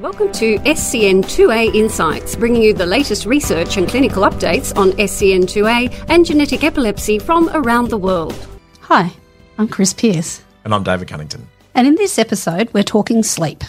Welcome to SCN2A Insights, bringing you the latest research and clinical updates on SCN2A and genetic epilepsy from around the world. Hi, I'm Chris Pierce. And I'm David Cunnington. And in this episode, we're talking sleep.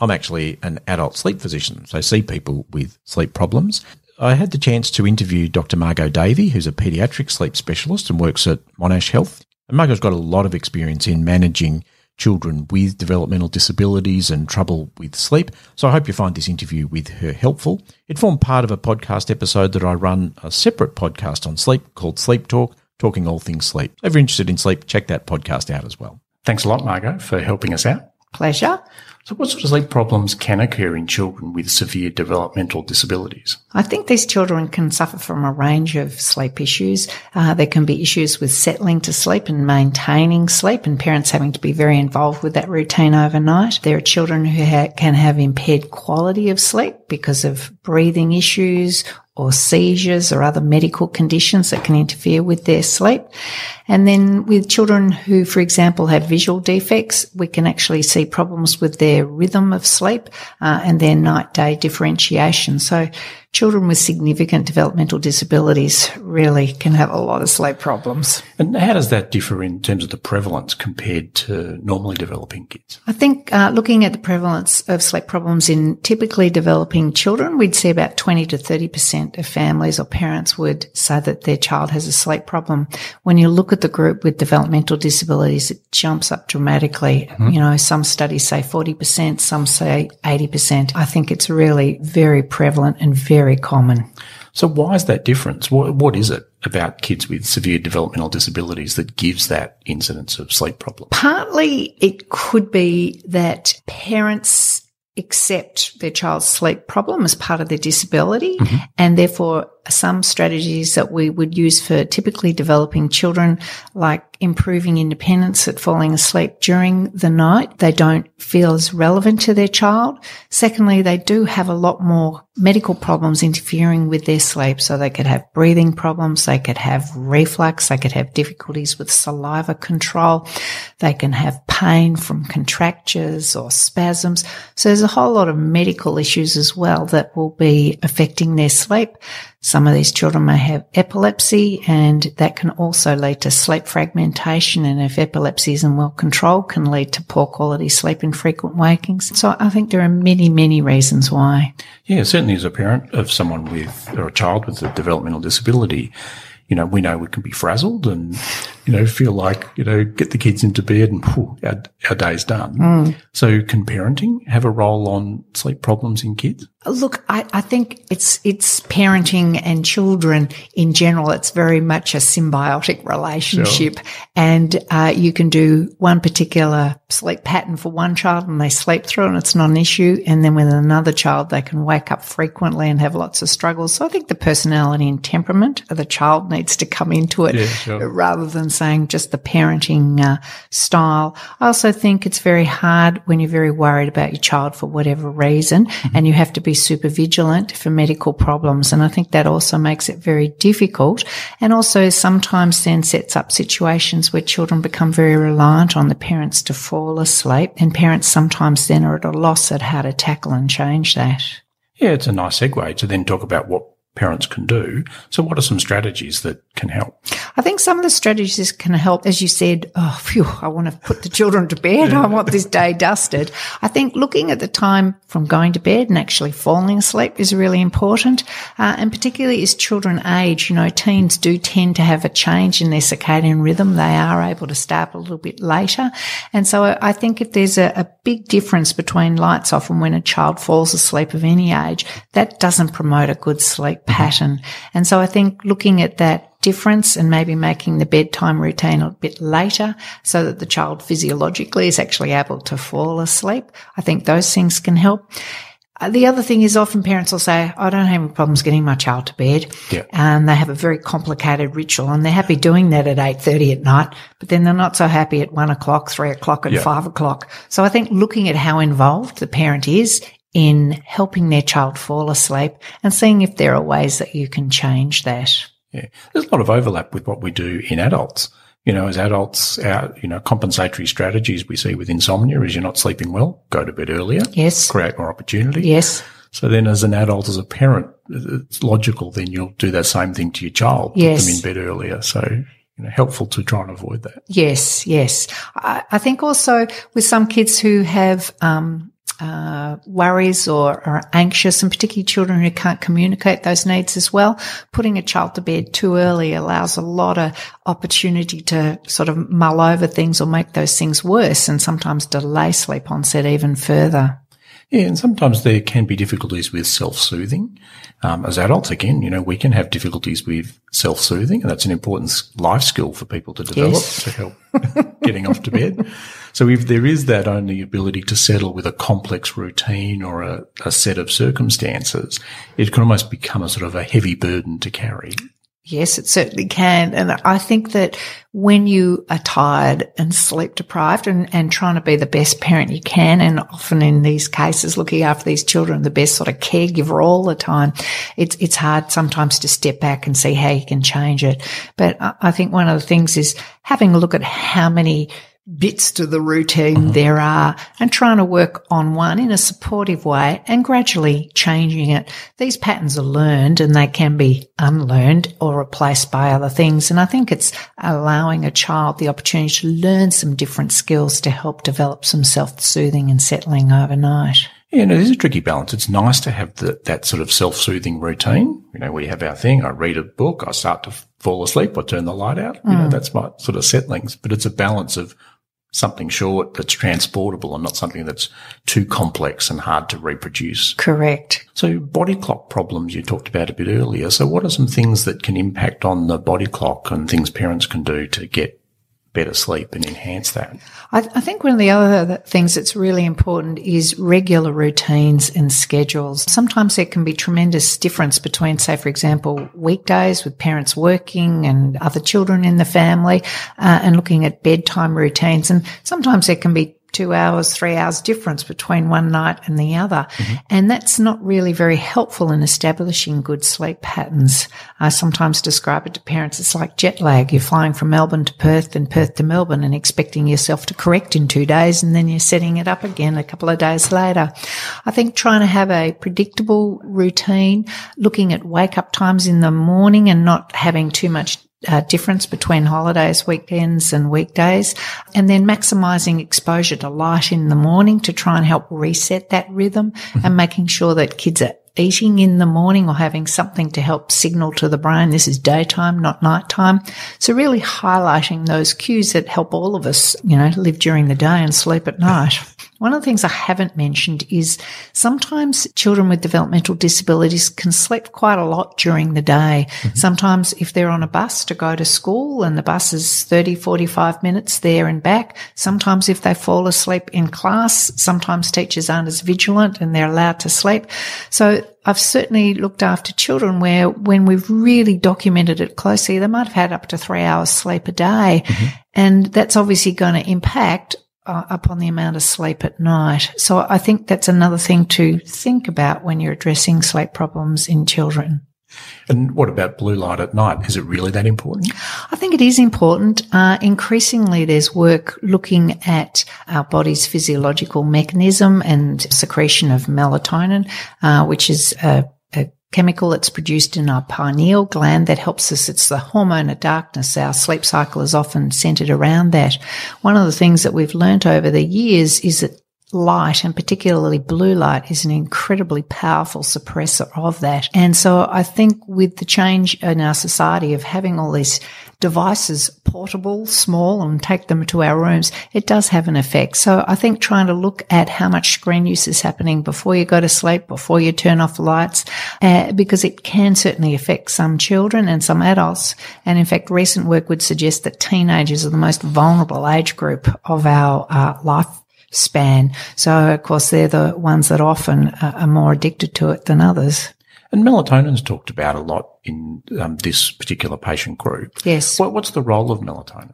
I'm actually an adult sleep physician, so I see people with sleep problems. I had the chance to interview Dr. Margot Davey, who's a paediatric sleep specialist and works at Monash Health. And Margot's got a lot of experience in managing children with developmental disabilities and trouble with sleep. So I hope you find this interview with her helpful. It formed part of a podcast episode that I run a separate podcast on sleep called Sleep Talk, talking all things sleep. If you're interested in sleep, check that podcast out as well. Thanks a lot, Margot, for helping us out. Pleasure. So, what sort of sleep problems can occur in children with severe developmental disabilities? I think these children can suffer from a range of sleep issues. Uh, there can be issues with settling to sleep and maintaining sleep, and parents having to be very involved with that routine overnight. There are children who ha- can have impaired quality of sleep because of breathing issues or seizures or other medical conditions that can interfere with their sleep. And then with children who, for example, have visual defects, we can actually see problems with their rhythm of sleep uh, and their night day differentiation. So children with significant developmental disabilities really can have a lot of sleep problems. And how does that differ in terms of the prevalence compared to normally developing kids? I think uh, looking at the prevalence of sleep problems in typically developing children, we'd see about 20 to 30% of families or parents would say that their child has a sleep problem. When you look at the group with developmental disabilities, it jumps up dramatically. Mm-hmm. You know, some studies say 40%, some say 80%. I think it's really very prevalent and very very common. So why is that difference? What, what is it about kids with severe developmental disabilities that gives that incidence of sleep problems? Partly it could be that parents accept their child's sleep problem as part of their disability mm-hmm. and therefore some strategies that we would use for typically developing children like improving independence at falling asleep during the night. They don't feel as relevant to their child. Secondly, they do have a lot more medical problems interfering with their sleep. So they could have breathing problems. They could have reflux. They could have difficulties with saliva control. They can have pain from contractures or spasms. So there's a whole lot of medical issues as well that will be affecting their sleep. Some of these children may have epilepsy and that can also lead to sleep fragmentation. And if epilepsy isn't well controlled, can lead to poor quality sleep and frequent wakings. So I think there are many, many reasons why. Yeah, certainly as a parent of someone with, or a child with a developmental disability, you know, we know we can be frazzled and, you know, feel like, you know, get the kids into bed and whew, our, our day's done. Mm. So can parenting have a role on sleep problems in kids? Look, I, I, think it's it's parenting and children in general. It's very much a symbiotic relationship, sure. and uh, you can do one particular sleep pattern for one child, and they sleep through, and it's not an issue. And then with another child, they can wake up frequently and have lots of struggles. So I think the personality and temperament of the child needs to come into it, yeah, sure. rather than saying just the parenting uh, style. I also think it's very hard when you're very worried about your child for whatever reason, mm-hmm. and you have to be be super vigilant for medical problems. And I think that also makes it very difficult and also sometimes then sets up situations where children become very reliant on the parents to fall asleep and parents sometimes then are at a loss at how to tackle and change that. Yeah, it's a nice segue to then talk about what parents can do. So what are some strategies that can help? I think some of the strategies can help, as you said, oh, phew, I want to put the children to bed. I want this day dusted. I think looking at the time from going to bed and actually falling asleep is really important. Uh, and particularly as children age, you know, teens do tend to have a change in their circadian rhythm. They are able to start a little bit later. And so I think if there's a, a big difference between lights off and when a child falls asleep of any age, that doesn't promote a good sleep pattern. And so I think looking at that difference and maybe making the bedtime routine a bit later so that the child physiologically is actually able to fall asleep. I think those things can help. Uh, the other thing is often parents will say, I don't have any problems getting my child to bed. Yeah. And they have a very complicated ritual and they're happy doing that at 8.30 at night, but then they're not so happy at one o'clock, three o'clock and yeah. five o'clock. So I think looking at how involved the parent is in helping their child fall asleep and seeing if there are ways that you can change that. Yeah. There's a lot of overlap with what we do in adults. You know, as adults, our, you know, compensatory strategies we see with insomnia is you're not sleeping well, go to bed earlier. Yes. Create more opportunity. Yes. So then as an adult, as a parent, it's logical then you'll do that same thing to your child. Yes. Put them in bed earlier. So, you know, helpful to try and avoid that. Yes, yes. I, I think also with some kids who have um, uh, worries or are anxious, and particularly children who can't communicate those needs as well, putting a child to bed too early allows a lot of opportunity to sort of mull over things or make those things worse, and sometimes delay sleep onset even further. Yeah, and sometimes there can be difficulties with self-soothing. Um, as adults, again, you know, we can have difficulties with self-soothing, and that's an important life skill for people to develop Yes. to help getting off to bed. So if there is that only ability to settle with a complex routine or a, a set of circumstances, it can almost become a sort of a heavy burden to carry. Yes, it certainly can. And I think that when you are tired and sleep deprived and, and trying to be the best parent you can, and often in these cases, looking after these children, the best sort of caregiver all the time, it's, it's hard sometimes to step back and see how you can change it. But I, I think one of the things is having a look at how many bits to the routine there are and trying to work on one in a supportive way and gradually changing it. These patterns are learned and they can be unlearned or replaced by other things. And I think it's allowing a child the opportunity to learn some different skills to help develop some self-soothing and settling overnight. Yeah, and it is a tricky balance. It's nice to have the, that sort of self-soothing routine. You know, we have our thing. I read a book. I start to fall asleep. I turn the light out. You know, mm. that's my sort of settlings. But it's a balance of something short that's transportable and not something that's too complex and hard to reproduce. Correct. So body clock problems you talked about a bit earlier. So what are some things that can impact on the body clock and things parents can do to get better sleep and enhance that? I, I think one of the other things that's really important is regular routines and schedules. Sometimes there can be tremendous difference between, say, for example, weekdays with parents working and other children in the family, uh, and looking at bedtime routines. And sometimes there can be two hours, three hours difference between one night and the other. Mm-hmm. And that's not really very helpful in establishing good sleep patterns. I sometimes describe it to parents. It's like jet lag. You're flying from Melbourne to Perth and Perth to Melbourne and expecting yourself to correct in two days. And then you're setting it up again a couple of days later. I think trying to have a predictable routine, looking at wake up times in the morning and not having too much uh, difference between holidays, weekends and weekdays, and then maximizing exposure to light in the morning to try and help reset that rhythm and making sure that kids are eating in the morning or having something to help signal to the brain this is daytime, not nighttime. So really highlighting those cues that help all of us, you know, live during the day and sleep at night. One of the things I haven't mentioned is sometimes children with developmental disabilities can sleep quite a lot during the day. Mm-hmm. Sometimes if they're on a bus to go to school and the bus is 30, 45 minutes there and back, sometimes if they fall asleep in class, sometimes teachers aren't as vigilant and they're allowed to sleep. So I've certainly looked after children where when we've really documented it closely, they might have had up to three hours sleep a day. Mm-hmm. And that's obviously going to impact uh, upon the amount of sleep at night. So I think that's another thing to think about when you're addressing sleep problems in children. And what about blue light at night? Is it really that important? I think it is important. Uh, increasingly, there's work looking at our body's physiological mechanism and secretion of melatonin, uh, which is a chemical that's produced in our pineal gland that helps us. It's the hormone of darkness. Our sleep cycle is often centered around that. One of the things that we've learnt over the years is that light and particularly blue light is an incredibly powerful suppressor of that. And so I think with the change in our society of having all these devices portable, small and take them to our rooms, it does have an effect. So I think trying to look at how much screen use is happening before you go to sleep, before you turn off lights, uh, because it can certainly affect some children and some adults. And in fact, recent work would suggest that teenagers are the most vulnerable age group of our uh, life span. So of course they're the ones that often are more addicted to it than others. And melatonin's talked about a lot in um, this particular patient group. Yes. What, what's the role of melatonin?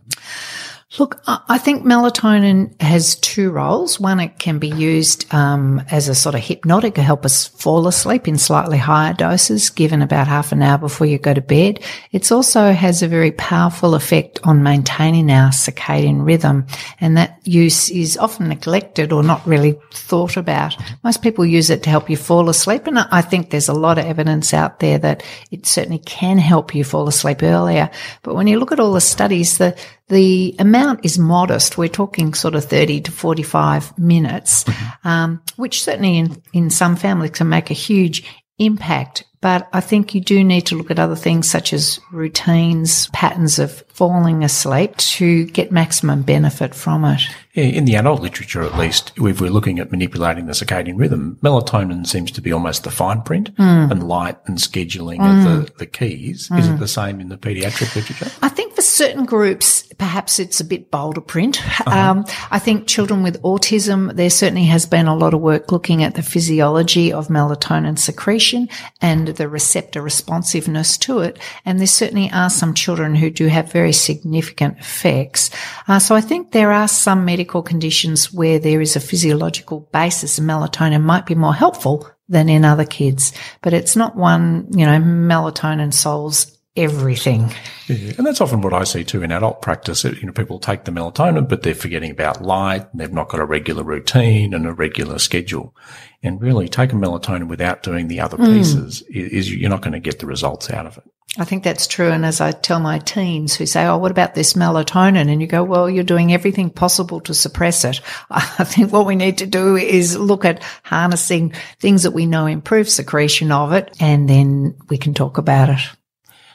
Look, I think melatonin has two roles. One, it can be used um, as a sort of hypnotic to help us fall asleep in slightly higher doses, given about half an hour before you go to bed. It also has a very powerful effect on maintaining our circadian rhythm, and that use is often neglected or not really thought about. Most people use it to help you fall asleep, and I think there's a lot of evidence out there that it certainly can help you fall asleep earlier. But when you look at all the studies, the the amount is modest. We're talking sort of 30 to 45 minutes, um, which certainly in, in some families can make a huge impact. But I think you do need to look at other things such as routines, patterns of falling asleep to get maximum benefit from it. Yeah, in the adult literature, at least, if we're looking at manipulating the circadian rhythm, melatonin seems to be almost the fine print Hmm. and light and scheduling are the, the keys. Is it the same in the pediatric literature? I think for certain groups, perhaps it's a bit bolder print. Um, I think children with autism, there certainly has been a lot of work looking at the physiology of melatonin secretion and the receptor responsiveness to it. And there certainly are some children who do have very significant effects. Uh, so I think there are some medical conditions where there is a physiological basis and melatonin might be more helpful than in other kids, but it's not one, you know, melatonin solves everything. Yeah, and that's often what I see too in adult practice. You know, people take the melatonin, but they're forgetting about light and they've not got a regular routine and a regular schedule. And really taking melatonin without doing the other hmm. pieces is, is you're not going to get the results out of it. I think that's true. And as I tell my teens who say, Oh, what about this melatonin? And you go, well, you're doing everything possible to suppress it. I think what we need to do is look at harnessing things that we know improve secretion of it. And then we can talk about it.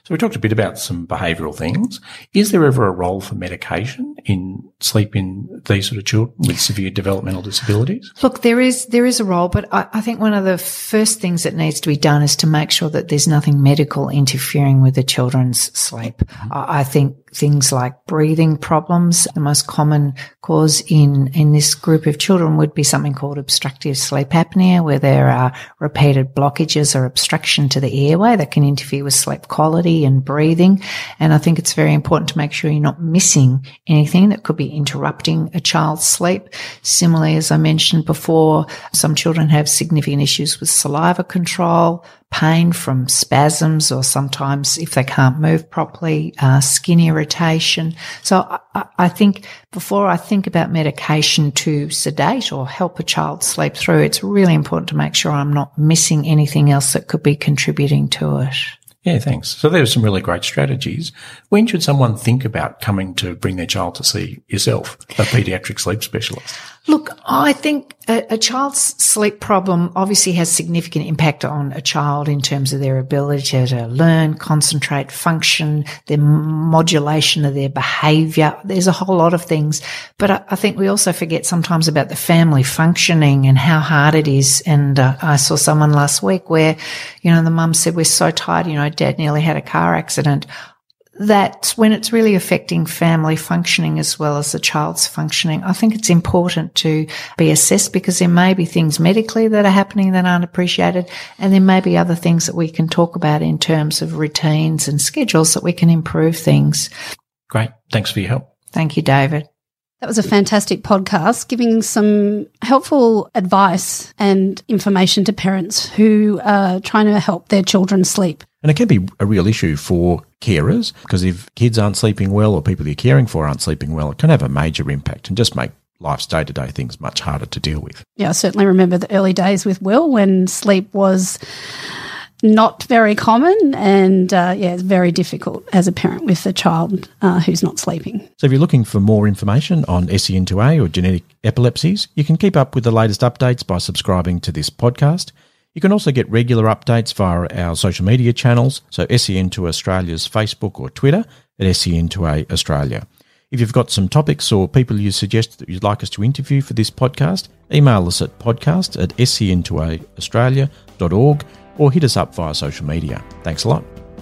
So we talked a bit about some behavioural things. Is there ever a role for medication in sleep in these sort of children with severe developmental disabilities? Look, there is there is a role, but I, I think one of the first things that needs to be done is to make sure that there's nothing medical interfering with the children's sleep. Mm-hmm. I, I think things like breathing problems, the most common cause in in this group of children would be something called obstructive sleep apnea, where there are repeated blockages or obstruction to the airway that can interfere with sleep quality and breathing. And I think it's very important to make sure you're not missing anything that could be interrupting a child's sleep. Similarly, as I mentioned before, some children have significant issues with saliva control, pain from spasms, or sometimes if they can't move properly, uh, skin irritation. So I, I think before I think about medication to sedate or help a child sleep through, it's really important to make sure I'm not missing anything else that could be contributing to it. Yeah, thanks. So there are some really great strategies. When should someone think about coming to bring their child to see yourself, a paediatric sleep specialist? Look, I think a, a, child's sleep problem obviously has significant impact on a child in terms of their ability to learn, concentrate, function, their modulation of their behavior. There's a whole lot of things. But I, I think we also forget sometimes about the family functioning and how hard it is. And uh, I saw someone last week where, you know, the mum said, we're so tired. You know, dad nearly had a car accident that's when it's really affecting family functioning as well as the child's functioning. I think it's important to be assessed because there may be things medically that are happening that aren't appreciated. And there may be other things that we can talk about in terms of routines and schedules that we can improve things. Great. Thanks for your help. Thank you, David. That was a fantastic podcast giving some helpful advice and information to parents who are trying to help their children sleep. And it can be a real issue for carers because if kids aren't sleeping well or people you're caring for aren't sleeping well, it can have a major impact and just make life's day to day things much harder to deal with. Yeah, I certainly remember the early days with Will when sleep was not very common and uh, yeah, it's very difficult as a parent with a child uh, who's not sleeping. So if you're looking for more information on SCN2A or genetic epilepsies, you can keep up with the latest updates by subscribing to this podcast. You can also get regular updates via our social media channels, so SCN2A Australia's Facebook or Twitter at SCN2A Australia. If you've got some topics or people you suggest that you'd like us to interview for this podcast, email us at podcast at sen2australia.org or hit us up via social media. Thanks a lot.